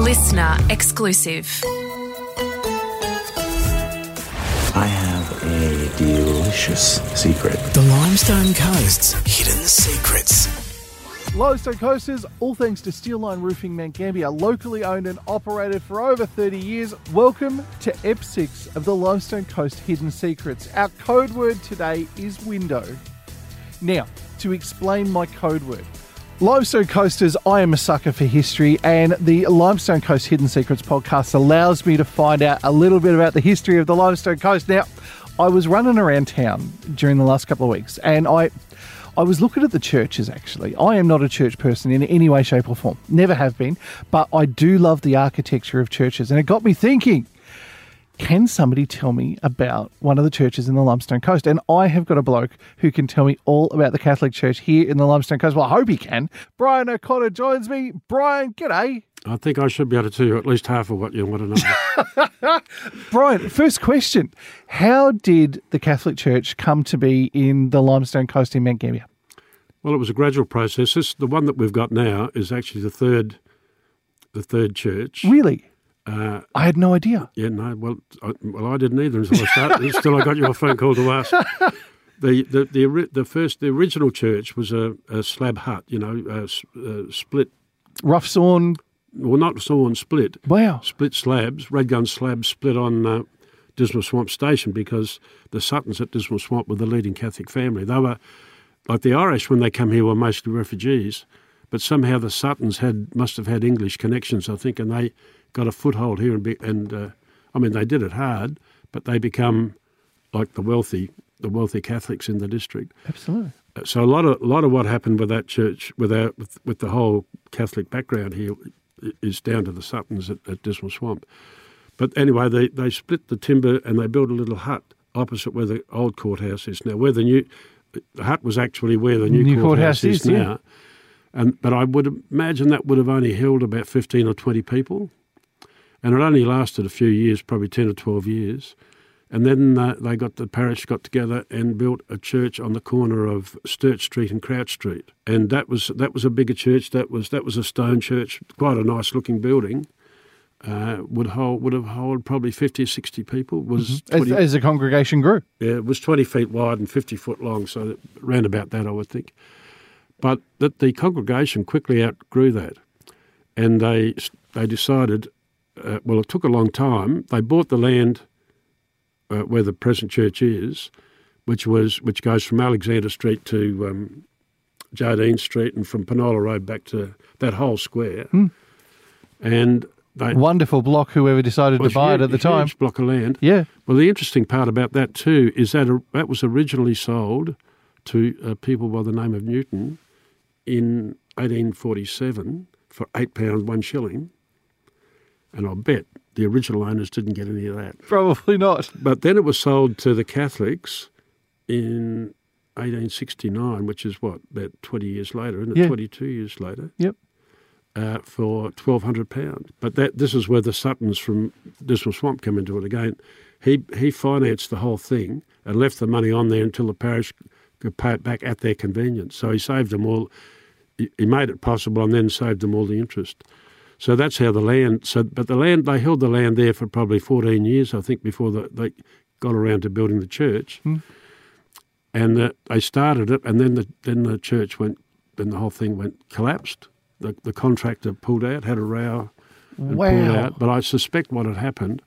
listener exclusive. I have a delicious secret. The Limestone Coast's hidden secrets. Limestone Coasters, all thanks to Steeline Roofing Mount Gambier, locally owned and operated for over 30 years. Welcome to Ep 6 of the Limestone Coast Hidden Secrets. Our code word today is window. Now, to explain my code word. Limestone Coasters, I am a sucker for history, and the Limestone Coast Hidden Secrets podcast allows me to find out a little bit about the history of the Limestone Coast. Now, I was running around town during the last couple of weeks, and I I was looking at the churches actually. I am not a church person in any way, shape, or form. Never have been. But I do love the architecture of churches. And it got me thinking can somebody tell me about one of the churches in the Limestone Coast? And I have got a bloke who can tell me all about the Catholic Church here in the Limestone Coast. Well, I hope he can. Brian O'Connor joins me. Brian, g'day. I think I should be able to tell you at least half of what you want to know. Brian, first question. How did the Catholic Church come to be in the Limestone Coast in Mount Gambier? well, it was a gradual process. This, the one that we've got now is actually the third, the third church. Really? Uh, I had no idea. yeah, no, well, I, well, I didn't either until I started. until I got your phone call to ask. The the the, the first the original church was a, a slab hut, you know, a, a split, Rough sawn. well, not sawn split, Wow. split slabs, red gum slabs split on uh, Dismal Swamp Station because the Suttons at Dismal Swamp were the leading Catholic family. They were, like the Irish when they come here, were mostly refugees, but somehow the Suttons had must have had English connections, I think, and they got a foothold here and, be, and uh, I mean they did it hard, but they become like the wealthy, the wealthy Catholics in the district. Absolutely. So a lot of a lot of what happened with that church, with our, with, with the whole Catholic background here, is down to the Suttons at, at Dismal Swamp. But anyway, they, they split the timber and they built a little hut opposite where the old courthouse is now. Where the new the hut was actually where the new, New courthouse, courthouse is, is, yeah. now. And but I would imagine that would have only held about fifteen or twenty people, and it only lasted a few years, probably ten or twelve years. And then uh, they got the parish got together and built a church on the corner of Sturt Street and Crouch Street, and that was that was a bigger church. That was that was a stone church, quite a nice looking building. Uh, would hold would have held probably 50 or 60 people. Was As, 20 as the congregation grew. yeah, it was 20 feet wide and 50 foot long, so that- round about that, I would think. But that the congregation quickly outgrew that, and they they decided. Uh, well, it took a long time. They bought the land uh, where the present church is, which was which goes from Alexander Street to um, Jardine Street, and from Penola Road back to that whole square. And they Wonderful block, whoever decided to buy it at the time. huge block of land. Yeah. Well, the interesting part about that too is that uh, that was originally sold to uh, people by the name of Newton in 1847 for eight pounds one shilling, and I'll bet the original owners didn't get any of that. Probably not. But then it was sold to the Catholics in 1869, which is what about 20 years later, isn't it? Yeah. 22 years later Yep. uh, for twelve hundred pound. But that this is where the Suttons from Dismal Swamp come into it again. He he financed the whole thing and left the money on there until the parish could pay it back at their convenience. So he saved them all. He made it possible and then saved them all the interest. So that's how the land. So, but the land they held the land there for probably fourteen years, I think, before the, they got around to building the church. And uh, they started it, and then the then the church went. Then the whole thing went collapsed. The, the contractor pulled out, had a row, and pulled out. But I suspect what had happened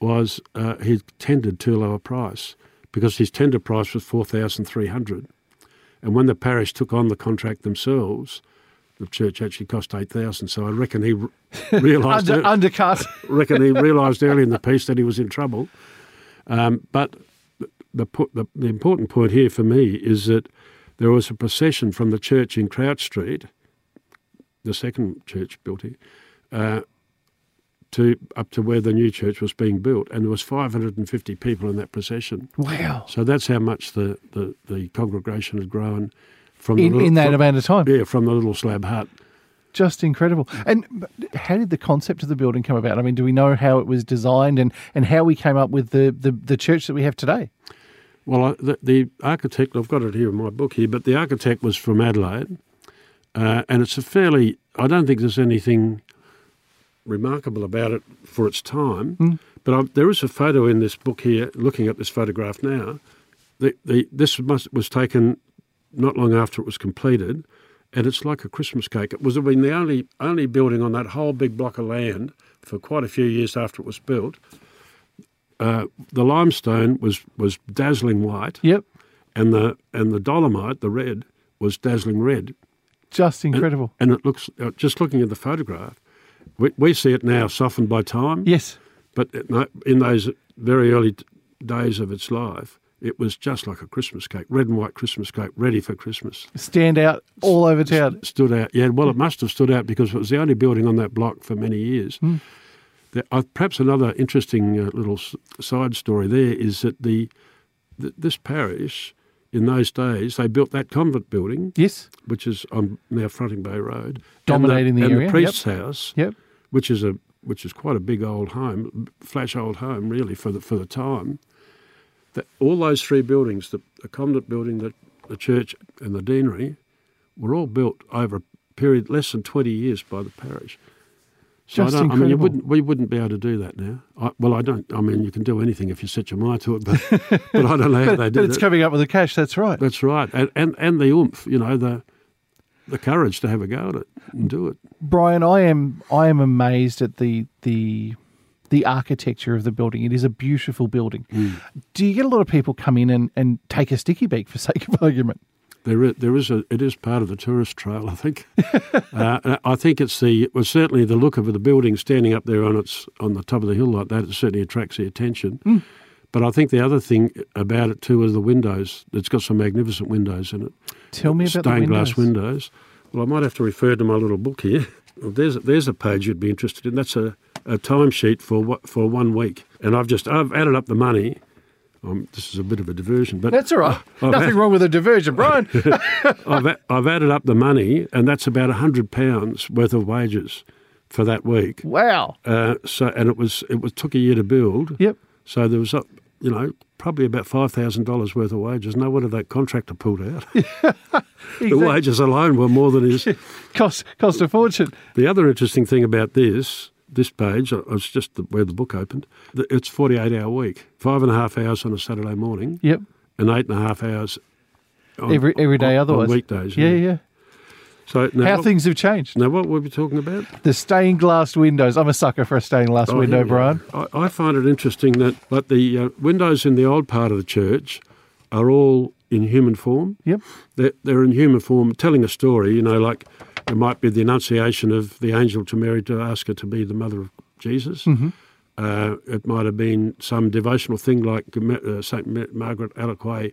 was uh, he tendered too low a price because his tender price was four thousand three hundred, and when the parish took on the contract themselves, the church actually cost eight thousand. So I reckon he realised Under, undercut. reckon he realised early in the piece that he was in trouble. Um, but the, the the important point here for me is that there was a procession from the church in Crouch Street, the second church built here, uh, to up to where the new church was being built, and there was 550 people in that procession. Wow. So that's how much the, the, the congregation had grown from In, little, in that from- amount of time. yeah from the little slab hut. Just incredible. And how did the concept of the building come about? I mean, do we know how it was designed and, and how we came up with the, the, the church that we have today? Well, I, the, the architect, I've got it here in my book here, but the architect was from Adelaide, uh, and it's a fairly, I don't think there's anything remarkable about it for its time. Hmm. But I, there is a photo in this book here, looking at this photograph now. The, the, this must, was taken not long after it was completed, and it's like a Christmas cake. It was been the only only building on that whole big block of land for quite a few years after it was built. Uh, the limestone was was dazzling white, Yep. and the and the dolomite, the red, was dazzling red. Just incredible. And it looks uh, just looking at the photograph, we, we see it now softened by time. yes. But it- in those very early days of its life, it was just like a Christmas cake, red and white Christmas cake, ready for Christmas. Stand out all over town. Stood out, yeah. Well, it must have stood out because it was the only building on that block for many years. There, uh, perhaps another interesting uh, little s- side story there is that the th- this parish in those days they built that convent building, Yes. which is on now Fronting Bay Road, Dominating the and area, the priest's house, Yep. which is a which is quite a big old home, flash old home really for the for the time. That all those three buildings, the, the convent building, the, the church, and the deanery, were all built over a period less than twenty years by the parish. So Just I, don't, I mean, wouldn't, we wouldn't be able to do that now. I, well, I don't. I mean, you can do anything if you set your mind to it, but, but I don't know how they did it. But it's that. coming up with the cash. That's right. That's right, and, and and the oomph, you know, the the courage to have a go at it and do it. Brian, I am I am amazed at the the the architecture of the building. It is a beautiful building. Do you get a lot of people come in and, and take a sticky beak for sake of argument? There is, there is a, it is part of the tourist trail, I think. uh, I think it's the, well, certainly the look of the building standing up there on its, on the top of the hill like that, it certainly attracts the attention. But I think the other thing about it too is the windows. It's got some magnificent windows in it. Tell me about the stained glass windows. windows. Well, I might have to refer to my little book here. Well, there's there's a page you'd be interested in. That's a, a timesheet for what for one week, and I've just I've added up the money. Um, this is a bit of a diversion, but That's all right. I've Nothing wrong with a diversion, Brian. I've, I've added up the money, and that's about hundred pounds worth of wages for that week. wow. Uh, so, and it was it was took a year to build. Yep. So there was, uh, you know, probably about five thousand dollars worth of wages. No wonder that contractor pulled out. the wages alone were more than his. Cost cost a fortune. The other interesting thing about this this page, uh, it's just the, where the book opened. It's forty eight hour week, five and a half hours on a Saturday morning, Yep. and eight and a half hours. On, Every every day on- otherwise. on weekdays. Yeah, yeah. So now, How what- things have changed. Now, what were we talking about? The stained glass windows. I'm a sucker for a stained glass Oh, window, we Brian. I, I find it interesting that like the uh, windows in the old part of the church are all in human form. Yep. They're, they're in human form, telling a story. You know, like it might be the annunciation of the angel to Mary to ask her to be the mother of Jesus. Uh, it might have been some devotional thing like uh, Saint Margaret Alacoque,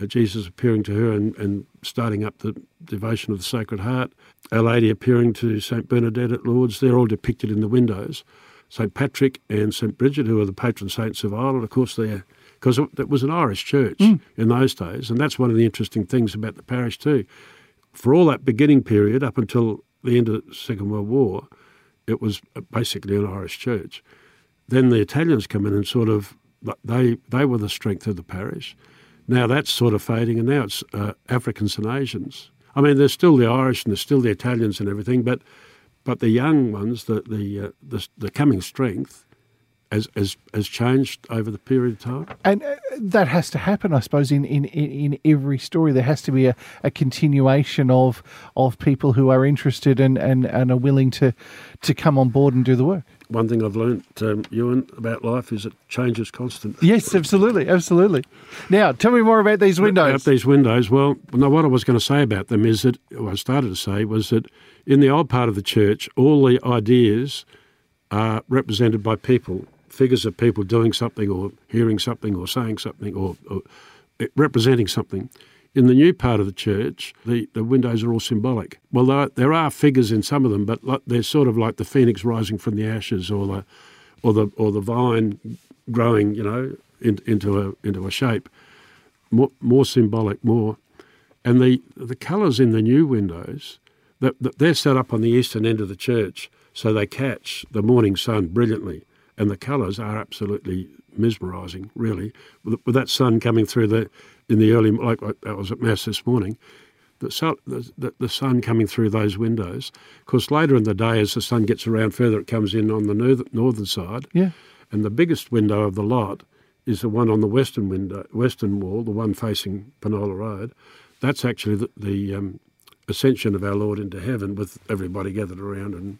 uh, Jesus appearing to her and, and starting up the devotion of the Sacred Heart. Our Lady appearing to Saint Bernadette at Lourdes. They're all depicted in the windows. St Patrick and St Bridget, who are the patron saints of Ireland, of course, they're because it, it was an Irish church in those days, and that's one of the interesting things about the parish too. For all that beginning period up until the end of the Second World War, it was basically an Irish church. Then the Italians come in and sort of they they were the strength of the parish. Now that's sort of fading, and now it's uh, Africans and Asians. I mean, there's still the Irish and there's still the Italians and everything, but but the young ones, the the uh, the, the coming strength, has, has has changed over the period of time. And uh, that has to happen, I suppose, in, in, in in every story. There has to be a, a continuation of of people who are interested and, and, and are willing to, to come on board and do the work. One thing I've learnt, um, Ewan, about life is that change is constant. Yes, absolutely, absolutely. Now, tell me more about these windows. About these windows, well, no, what I was going to say about them is that, what I started to say was that in the old part of the church, all the ideas are represented by people, figures of people doing something or hearing something or saying something or, or representing something. In the new part of the church, the, the windows are all symbolic. Well, there are, there are figures in some of them, but like, they're sort of like the phoenix rising from the ashes, or the or the or the vine growing, you know, in, into a into a shape. More, more symbolic, more, and the the colours in the new windows, that they're set up on the eastern end of the church, so they catch the morning sun brilliantly, and the colours are absolutely mesmerising, really, with, with that sun coming through the in the early like I was at mass this morning, the, sun, the, the, the sun coming through those windows. Of course, later in the day, as the sun gets around further, it comes in on the north, northern side. Yeah. And the biggest window of the lot is the one on the western window, western wall, the one facing Penola Road. That's actually the, the um, ascension of our Lord into heaven, with everybody gathered around and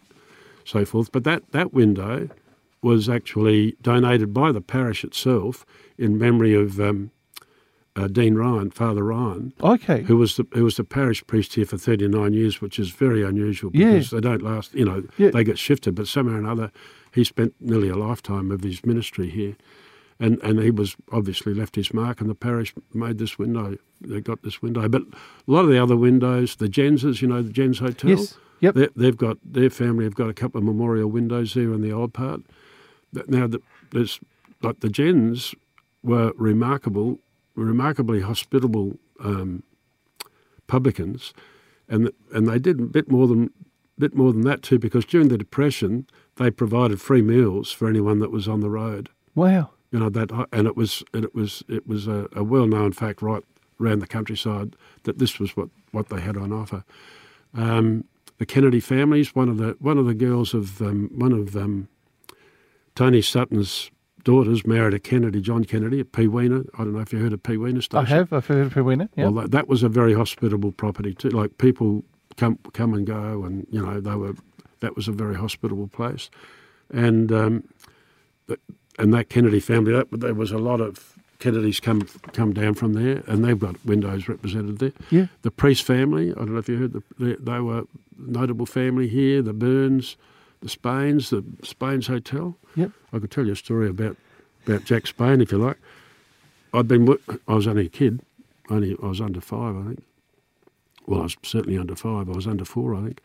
so forth. But that that window was actually donated by the parish itself in memory of um, uh, Dean Ryan, Father Ryan, Okay. who was the who was the parish priest here for 39 years, which is very unusual Yeah. because they don't last. You know, Yeah. they get shifted, but somehow or another, he spent nearly a lifetime of his ministry here, and and he was obviously left his mark, and the parish made this window. They got this window, but a lot of the other windows, the Jenses, you know, the Jens Hotel. Yes. Yep. They, they've got their family have got a couple of memorial windows there in the old part. Now, the, there's like the Jens were remarkable, remarkably hospitable um, publicans, and and they did a bit more than bit more than that too, because during the depression they provided free meals for anyone that was on the road. Wow. You know that, and it was and it was it was a, a well known fact right around the countryside that this was what, what they had on offer. Um, the Kennedy families, one of the one of the girls of um, one of um, Tony Sutton's daughters married a Kennedy, John Kennedy, at Peweena. I don't know if you heard of Peweena Station. I have. I've heard of Pewena. Yeah. Well, that, that was a very hospitable property too. Like people come come and go, and you know they were. That was a very hospitable place, and um, and that Kennedy family. That, there was a lot of Kennedys come come down from there, and they've got windows represented there. Yeah. The Priest family. I don't know if you heard. The, they, they were a notable family here. The Burns, the Spains, the Spains Hotel. Yep. I could tell you a story about about Jack Spain if you like. I'd been. I was only a kid. Only I was under five, I think. Well, I was certainly under five. I was under four, I think.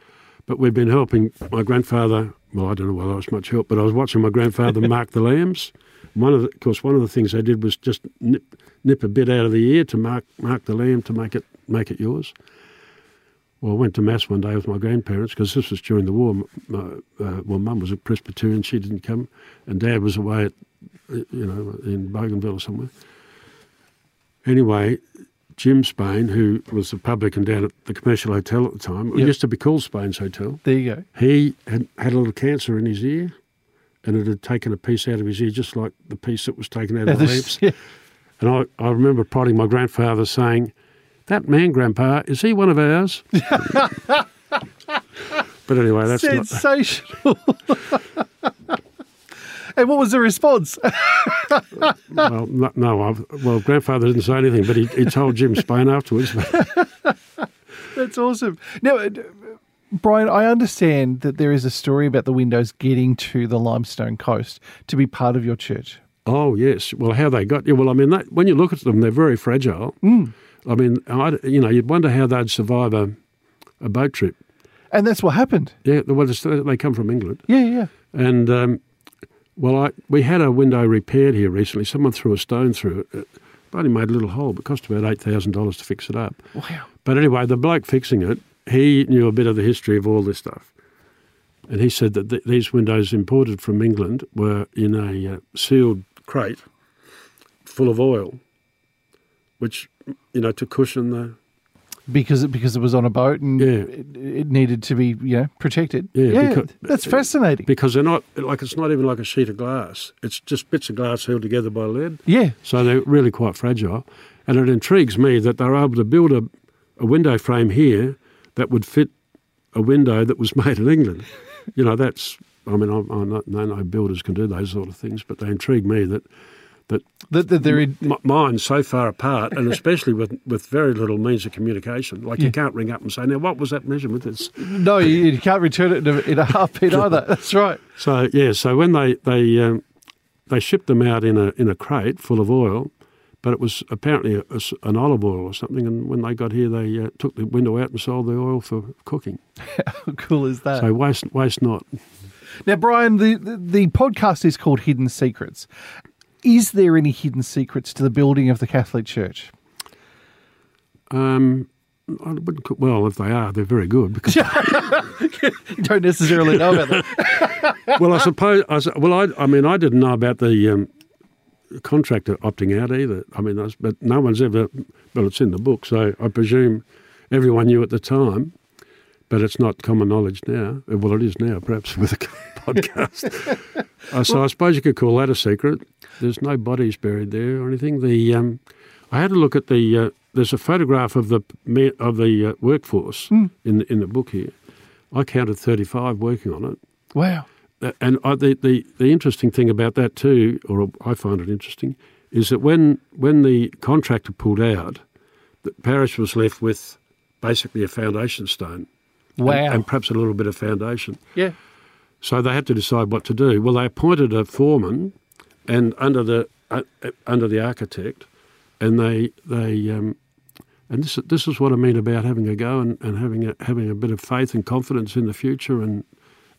But we'd been helping my grandfather. Well, I don't know whether I was much help, but I was watching my grandfather mark the lambs. One of the, of course, one of the things they did was just nip, nip a bit out of the ear to mark mark the lamb to make it make it yours. Well, I went to mass one day with my grandparents because this was during the war. My, uh, well, mum was a Presbyterian; she didn't come, and dad was away at, uh, you know, in Bougainville or somewhere. Anyway, Jim Spain, who was the publican down at the commercial hotel at the time, it used to be called Spain's Hotel. There you go. He had had a little cancer in his ear, and it had taken a piece out of his ear, just like the piece that was taken out of the lamps. Yeah. And I, I remember prodding my grandfather saying, That man, Grandpa, is he one of ours? but anyway, that's not. Sensational. and what was the response? Well, no, no I've, well, Grandfather didn't say anything, but he, he told Jim Spain afterwards. That's awesome. Now, uh, Brian, I understand that there is a story about the windows getting to the limestone coast to be part of your church. oh, yes. Well, how they got. Yeah, well, I mean, that, when you look at them, they're very fragile. Mm. I mean, I, you know, you'd wonder how they'd survive a, a boat trip. And that's what happened. Yeah, well, they come from England. Yeah, yeah. And um, well, I, we had a window repaired here recently. Someone threw a stone through it. It only made a little hole, but cost about eight thousand dollars to fix it up. Wow. But anyway, the bloke fixing it, he knew a bit of the history of all this stuff, and he said that th- these windows imported from England were in a uh, sealed crate full of oil, which you know to cushion the Because it, because it was on a boat and Yeah. it, it needed to be you know protected. Yeah, because- that's fascinating. because they're not like it's not even like a sheet of glass. It's just bits of glass held together by lead. yeah, So they're really quite fragile. And it intrigues me that they're able to build a, a window frame here that would fit a window that was made in England. You know, that's, I mean, not, I know builders can do those sort of things, but they intrigue me that, that they're in, m- mine's so far apart, and especially with, with very little means of communication. Like you can't ring up and say, now, what was that measurement? It's, no, you, you can't return it in a, in a heartbeat either. That's right. So yeah, so when they they um, they shipped them out in a in a crate full of oil, but it was apparently a, a an olive oil or something. And when they got here, they uh, took the window out and sold the oil for cooking. How cool is that? So waste waste not. Now, Brian, the, the, the podcast is called Hidden Secrets. Is there any hidden secrets to the building of the Catholic Church? Um, I wouldn't. Well, if they are, they're very good. Because You don't necessarily know about them. well, I suppose. I, well, I, I mean, I didn't know about the um, contractor opting out either. I mean, that's, but no one's ever. Well, it's in the book, so I presume everyone knew at the time, but it's not common knowledge now. Well, it is now, perhaps with a podcast. uh, so I suppose you could call that a secret. There's no bodies buried there or anything. The um, I had a look at the. Uh, there's a photograph of the of the uh, workforce in the, in the book here. I counted 35 working on it. Wow. Uh, and I, the, the the interesting thing about that too, or I find it interesting, is that when when the contractor pulled out, the parish was left with basically a foundation stone. and- Wow. and perhaps a little bit of foundation. Yeah. So they had to decide what to do. Well, they appointed a foreman, and under the uh, uh, under the architect, and they they um, and this this is what I mean about having a go and, and having a having a bit of faith and confidence in the future and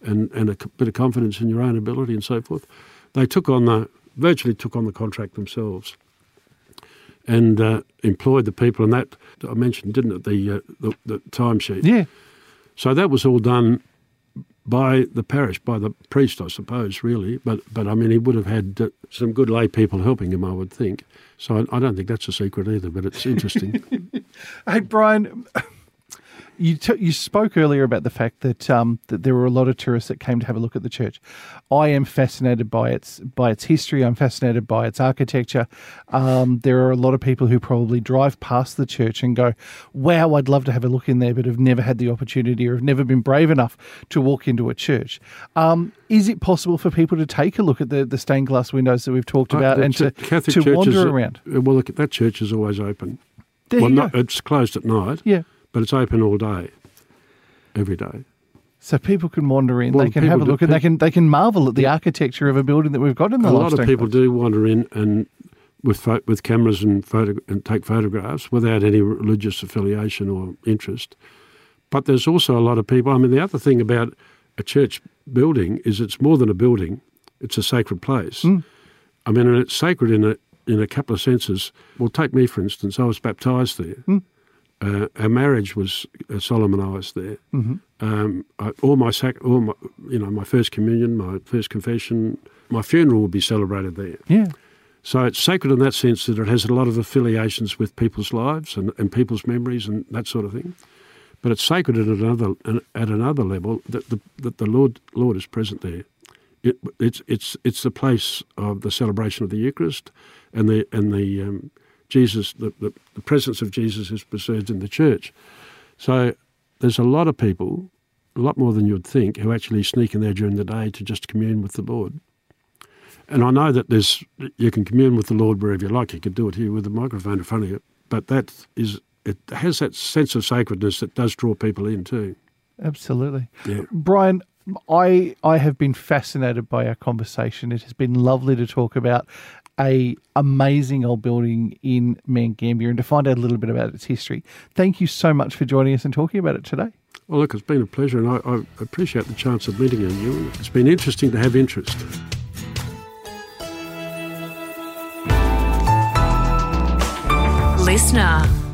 and and a bit of confidence in your own ability and so forth. They took on the virtually took on the contract themselves. And uh, employed the people, and that I mentioned, didn't it? The uh, the, the timesheet. Yeah. So that was all done by the parish, by the priest, I suppose, really. But but I mean, he would have had uh, some good lay people helping him, I would think. So I, I don't think that's a secret either, but it's interesting. Hey, Brian, you t- you spoke earlier about the fact that um, that there were a lot of tourists that came to have a look at the church. I am fascinated by its by its history. I'm fascinated by its architecture. Um, there are a lot of people who probably drive past the church and go, "Wow, I'd love to have a look in there," but have never had the opportunity or have never been brave enough to walk into a church. Um, is it possible for people to take a look at the, the stained glass windows that we've talked Uh, about the and to, Catholic to wander around? uh, Well, look, that church is always open. There well, go. it's closed at night, Yeah. But it's open all day, every day. So people can wander in, Well, they can have a people do- look, and they can they can marvel at the architecture of a building that we've got in the a lot of people do wander in and with pho- with cameras and photo and take photographs without any religious affiliation or interest. But there's also a lot of people. I mean, the other thing about a church building is it's more than a building; it's a sacred place. Mm. I mean, and it's sacred in a in a couple of senses. Well, take me for instance. I was baptised there. Mm. Uh, our marriage was uh, solemnised there. Um, I, all my sac, all my, you know, my first communion, my first confession, my funeral will be celebrated there. Yeah, So it's sacred in that sense that it has a lot of affiliations with people's lives and, and people's memories and that sort of thing. But it's sacred at another at another level that the that the Lord Lord is present there. It, it's it's it's the place of the celebration of the Eucharist, and the and the um, Jesus the, the, the presence of Jesus is preserved in the church. So there's a lot of people, a lot more than you'd think, who actually sneak in there during the day to just commune with the Lord. And I know that there's you can commune with the Lord wherever you like. You could do it here with the microphone in front of you, but that is it has that sense of sacredness that does draw people in too. absolutely. Yeah. Brian, I I have been fascinated by our conversation. It has been lovely to talk about a amazing old building in Mount Gambier and to find out a little bit about its history. Thank you so much for joining us and talking about it today. Well, look, it's been a pleasure, and I, I appreciate the chance of meeting you. It's been interesting to have interest. Listener.